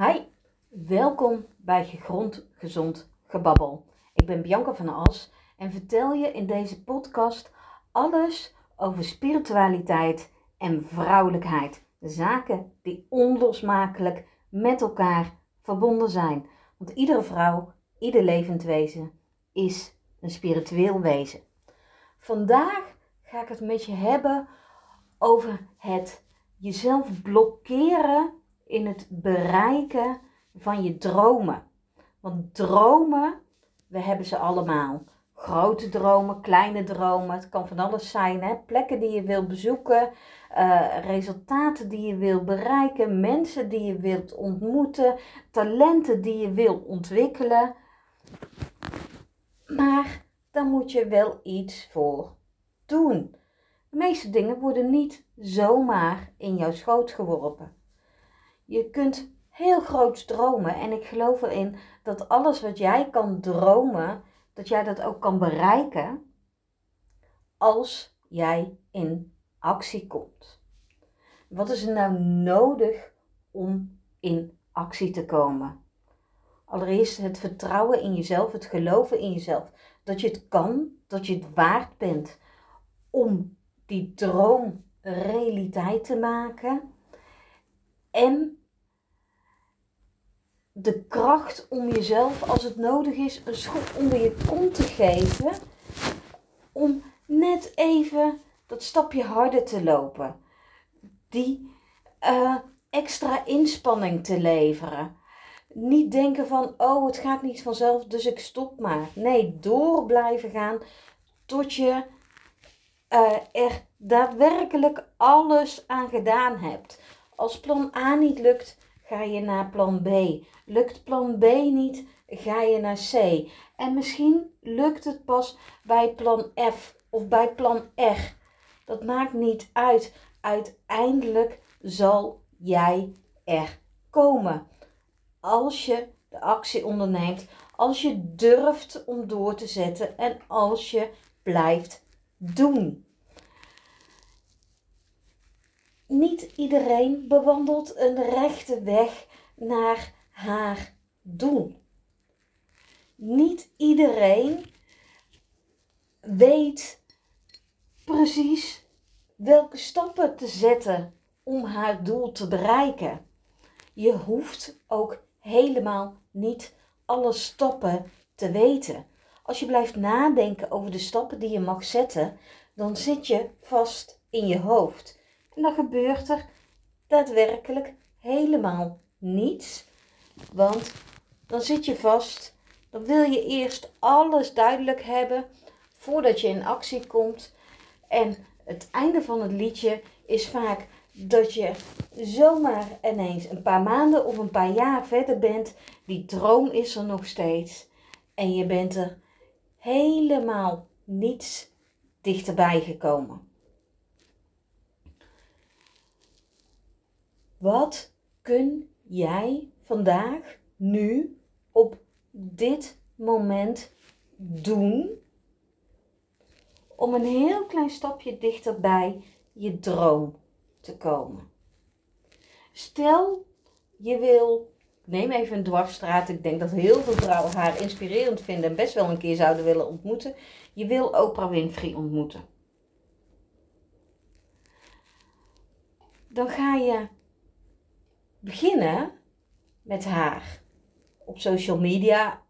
Hi, welkom bij Gegrond Gezond Gebabbel. Ik ben Bianca van As en vertel je in deze podcast alles over spiritualiteit en vrouwelijkheid. Zaken die onlosmakelijk met elkaar verbonden zijn. Want iedere vrouw, ieder levend wezen is een spiritueel wezen. Vandaag ga ik het met je hebben over het jezelf blokkeren in het bereiken van je dromen. Want dromen, we hebben ze allemaal. Grote dromen, kleine dromen, het kan van alles zijn. Hè? Plekken die je wilt bezoeken, uh, resultaten die je wilt bereiken, mensen die je wilt ontmoeten, talenten die je wilt ontwikkelen. Maar daar moet je wel iets voor doen. De meeste dingen worden niet zomaar in jouw schoot geworpen. Je kunt heel groot dromen en ik geloof erin dat alles wat jij kan dromen, dat jij dat ook kan bereiken als jij in actie komt. Wat is er nou nodig om in actie te komen? Allereerst het vertrouwen in jezelf, het geloven in jezelf. Dat je het kan, dat je het waard bent om die droom realiteit te maken. En de kracht om jezelf, als het nodig is, een schop onder je kont te geven. Om net even dat stapje harder te lopen. Die uh, extra inspanning te leveren. Niet denken van, oh, het gaat niet vanzelf, dus ik stop maar. Nee, door blijven gaan tot je uh, er daadwerkelijk alles aan gedaan hebt. Als plan A niet lukt, ga je naar plan B. Lukt plan B niet, ga je naar C. En misschien lukt het pas bij plan F of bij plan R. Dat maakt niet uit. Uiteindelijk zal jij er komen. Als je de actie onderneemt, als je durft om door te zetten en als je blijft doen. Niet iedereen bewandelt een rechte weg naar haar doel. Niet iedereen weet precies welke stappen te zetten om haar doel te bereiken. Je hoeft ook helemaal niet alle stappen te weten. Als je blijft nadenken over de stappen die je mag zetten, dan zit je vast in je hoofd. En dan gebeurt er daadwerkelijk helemaal niets. Want dan zit je vast. Dan wil je eerst alles duidelijk hebben voordat je in actie komt. En het einde van het liedje is vaak dat je zomaar ineens een paar maanden of een paar jaar verder bent. Die droom is er nog steeds. En je bent er helemaal niets dichterbij gekomen. Wat kun jij vandaag, nu, op dit moment doen om een heel klein stapje dichterbij je droom te komen? Stel, je wil neem even een dwarsstraat. Ik denk dat heel veel vrouwen haar inspirerend vinden en best wel een keer zouden willen ontmoeten. Je wil Oprah Winfrey ontmoeten. Dan ga je beginnen met haar op social media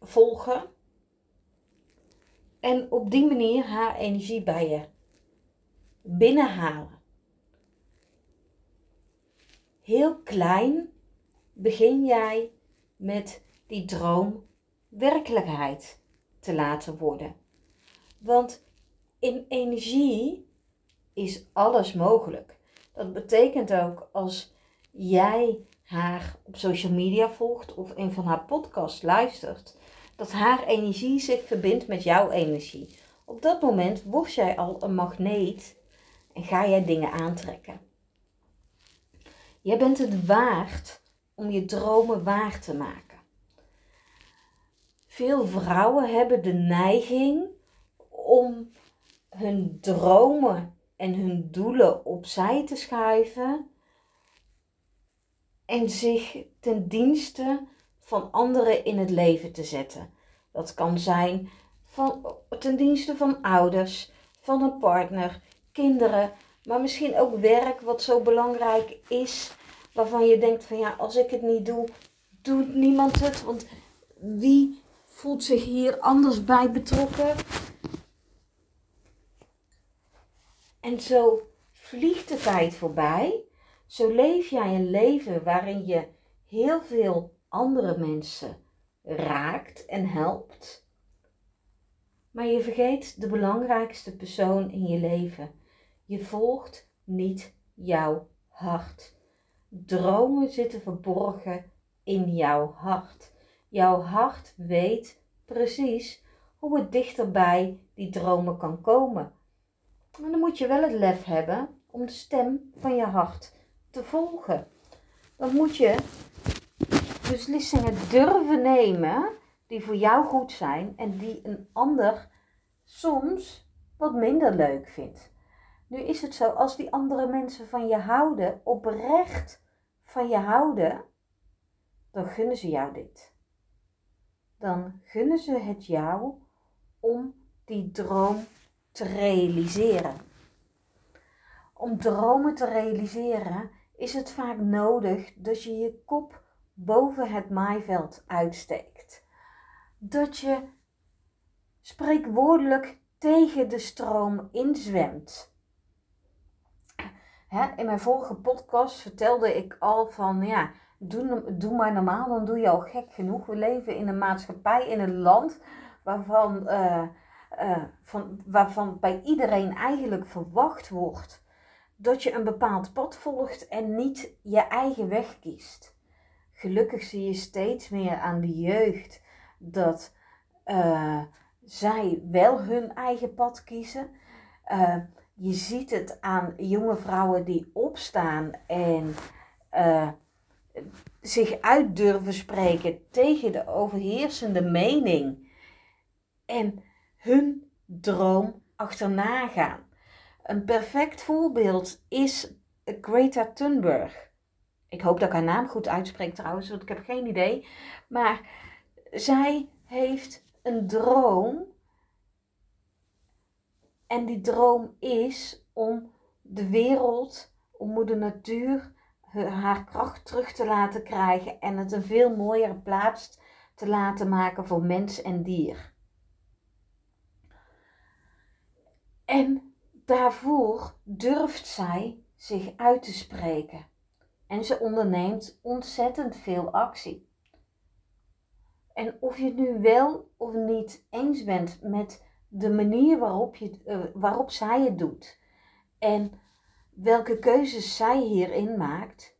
volgen. En op die manier haar energie bij je binnenhalen. Heel klein begin jij met die droom werkelijkheid te laten worden. Want in energie is alles mogelijk. Dat betekent ook als jij haar op social media volgt of een van haar podcasts luistert, dat haar energie zich verbindt met jouw energie. Op dat moment word jij al een magneet en ga jij dingen aantrekken. Jij bent het waard om je dromen waar te maken. Veel vrouwen hebben de neiging om hun dromen en hun doelen opzij te schuiven en zich ten dienste van anderen in het leven te zetten. Dat kan zijn van, ten dienste van ouders, van een partner, kinderen, maar misschien ook werk wat zo belangrijk is, waarvan je denkt van ja, als ik het niet doe, doet niemand het, want wie voelt zich hier anders bij betrokken? En zo vliegt de tijd voorbij. Zo leef jij een leven waarin je heel veel andere mensen raakt en helpt. Maar je vergeet de belangrijkste persoon in je leven. Je volgt niet jouw hart. Dromen zitten verborgen in jouw hart. Jouw hart weet precies hoe het dichterbij die dromen kan komen. Maar dan moet je wel het lef hebben om de stem van je hart te volgen. Dan moet je beslissingen durven nemen die voor jou goed zijn en die een ander soms wat minder leuk vindt. Nu is het zo, als die andere mensen van je houden, oprecht van je houden, dan gunnen ze jou dit. Dan gunnen ze het jou om die droom te realiseren. Om dromen te realiseren is het vaak nodig dat je je kop boven het maaiveld uitsteekt. Dat je spreekwoordelijk tegen de stroom inzwemt. in mijn vorige podcast vertelde ik al van ja, doe, doe maar normaal, dan doe je al gek genoeg. We leven in een maatschappij, in een land waarvan, uh, uh, van, waarvan bij iedereen eigenlijk verwacht wordt dat je een bepaald pad volgt en niet je eigen weg kiest. Gelukkig zie je steeds meer aan de jeugd dat uh, zij wel hun eigen pad kiezen. Uh, je ziet het aan jonge vrouwen die opstaan en uh, zich uit durven spreken tegen de overheersende mening en hun droom achterna gaan. Een perfect voorbeeld is Greta Thunberg. Ik hoop dat ik haar naam goed uitspreek trouwens, want ik heb geen idee. Maar zij heeft een droom. En die droom is om de wereld, om moeder natuur, haar kracht terug te laten krijgen en het een veel mooiere plaats te laten maken voor mens en dier. En daarvoor durft zij zich uit te spreken. En ze onderneemt ontzettend veel actie. En of je het nu wel of niet eens bent met de manier waarop, je, uh, waarop zij het doet en welke keuzes zij hierin maakt,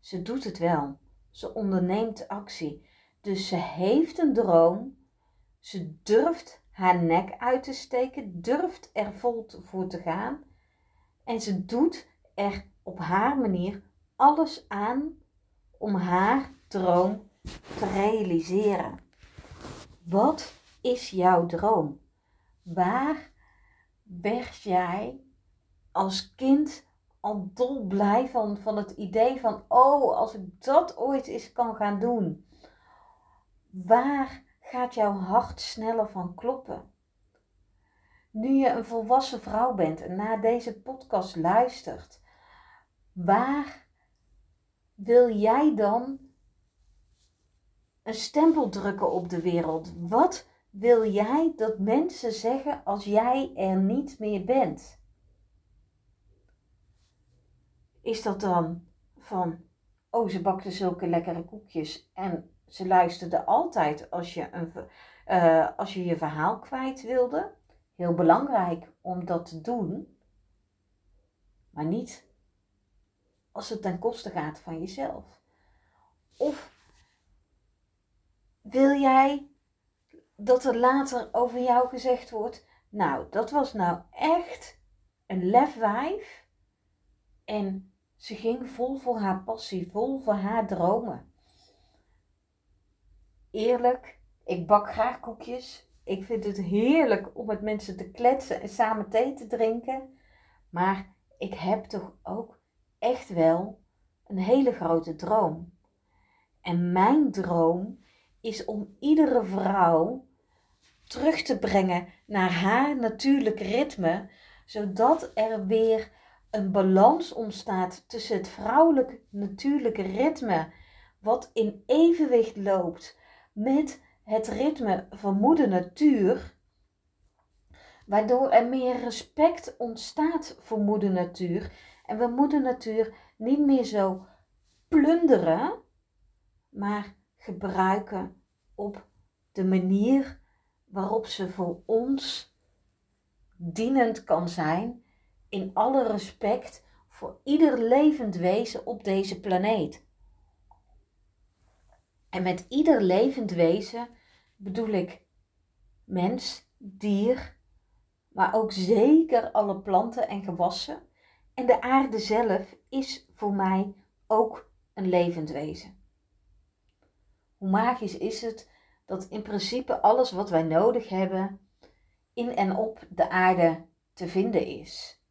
ze doet het wel. Ze onderneemt actie. Dus ze heeft een droom. Ze durft haar nek uit te steken, durft er vol voor te gaan. En ze doet er op haar manier alles aan om haar droom te realiseren. Wat is jouw droom? Waar werd jij als kind al dolblij van, van het idee van, oh, als ik dat ooit eens kan gaan doen? Waar gaat jouw hart sneller van kloppen? Nu je een volwassen vrouw bent en naar deze podcast luistert, waar wil jij dan een stempel drukken op de wereld? Wat wil jij dat mensen zeggen als jij er niet meer bent? Is dat dan van, oh ze bakte zulke lekkere koekjes en ze luisterde altijd als je, een, uh, als je je verhaal kwijt wilde? Heel belangrijk om dat te doen, maar niet als het ten koste gaat van jezelf. Of wil jij dat er later over jou gezegd wordt, nou, dat was nou echt een lefwijf en ze ging vol voor haar passie, vol voor haar dromen. Eerlijk, ik bak graag koekjes. Ik vind het heerlijk om met mensen te kletsen en samen thee te drinken. Maar ik heb toch ook echt wel een hele grote droom. En mijn droom is om iedere vrouw terug te brengen naar haar natuurlijke ritme, zodat er weer een balans ontstaat tussen het vrouwelijk natuurlijke ritme, wat in evenwicht loopt met het ritme van moeder natuur, waardoor er meer respect ontstaat voor moeder natuur en we moeder natuur niet meer zo plunderen, maar gebruiken op de manier waarop ze voor ons dienend kan zijn in alle respect voor ieder levend wezen op deze planeet. En met ieder levend wezen bedoel ik mens, dier, maar ook zeker alle planten en gewassen. En de aarde zelf is voor mij ook een levend wezen. Hoe magisch is het dat in principe alles wat wij nodig hebben in en op de aarde te vinden is.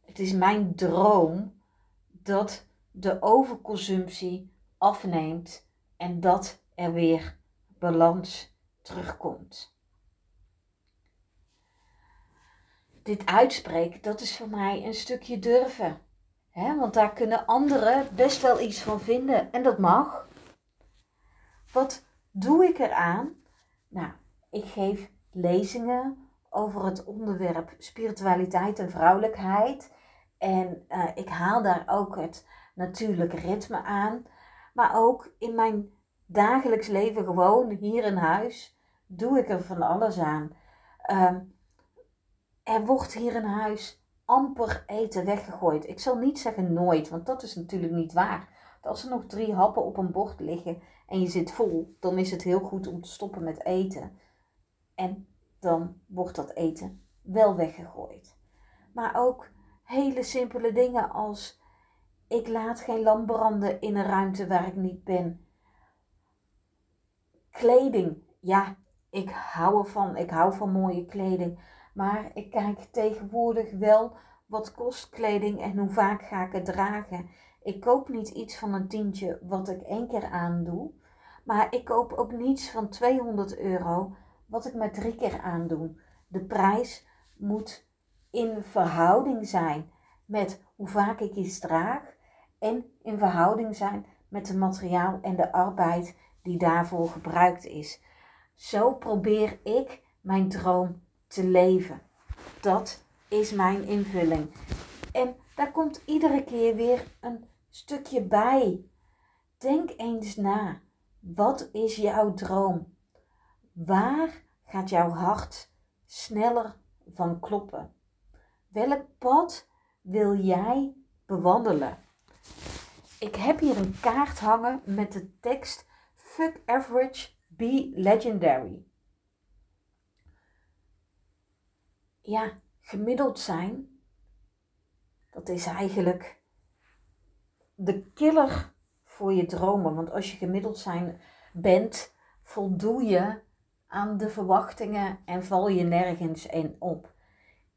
Het is mijn droom dat de overconsumptie afneemt en dat er weer balans terugkomt. Dit uitspreken, dat is voor mij een stukje durven. Hè? Want daar kunnen anderen best wel iets van vinden en dat mag. Wat doe ik eraan? Nou, ik geef lezingen over het onderwerp spiritualiteit en vrouwelijkheid. En uh, ik haal daar ook het natuurlijke ritme aan. Maar ook in mijn dagelijks leven, gewoon hier in huis, doe ik er van alles aan. Uh, er wordt hier in huis amper eten weggegooid. Ik zal niet zeggen nooit, want dat is natuurlijk niet waar. Als er nog drie happen op een bord liggen en je zit vol, dan is het heel goed om te stoppen met eten. En dan wordt dat eten wel weggegooid. Maar ook hele simpele dingen als ik laat geen lamp branden in een ruimte waar ik niet ben. Kleding, ja, ik hou ervan. Ik hou van mooie kleding. Maar ik kijk tegenwoordig wel wat kost kleding en hoe vaak ga ik het dragen. Ik koop niet iets van een tientje wat ik één keer aandoe. Maar ik koop ook niets van 200 euro wat ik maar drie keer aandoe. De prijs moet in verhouding zijn met hoe vaak ik iets draag. En in verhouding zijn met het materiaal en de arbeid die daarvoor gebruikt is. Zo probeer ik mijn droom te leven. Dat is mijn invulling. En daar komt iedere keer weer een stukje bij. Denk eens na. Wat is jouw droom? Waar gaat jouw hart sneller van kloppen? Welk pad wil jij bewandelen? Ik heb hier een kaart hangen met de tekst Fuck average, be legendary. ja, gemiddeld zijn, dat is eigenlijk de killer voor je dromen. Want als je gemiddeld zijn bent, voldoe je aan de verwachtingen en val je nergens in op.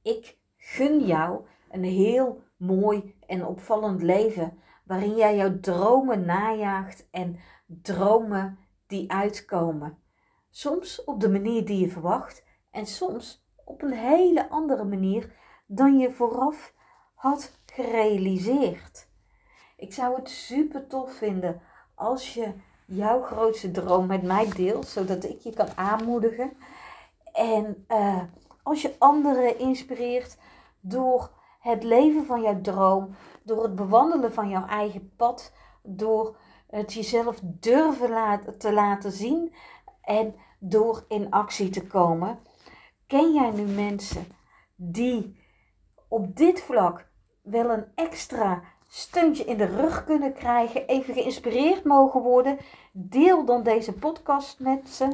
Ik gun jou een heel mooi en opvallend leven waarin jij jouw dromen najaagt en dromen die uitkomen. Soms op de manier die je verwacht en soms op een hele andere manier dan je vooraf had gerealiseerd. Ik zou het super tof vinden als je jouw grootste droom met mij deelt, zodat ik je kan aanmoedigen. En uh, als je anderen inspireert door het leven van jouw droom, door het bewandelen van jouw eigen pad, door het jezelf durven te laten zien en door in actie te komen. Ken jij nu mensen die op dit vlak wel een extra steuntje in de rug kunnen krijgen, even geïnspireerd mogen worden? Deel dan deze podcast met ze.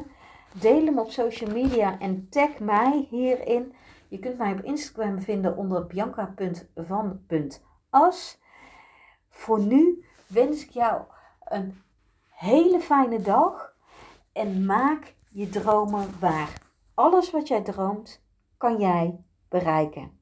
Deel hem op social media en tag mij hierin. Je kunt mij op Instagram vinden onder bianca.van.as. Voor nu wens ik jou een hele fijne dag en maak je dromen waar. Alles wat jij droomt, kan jij bereiken.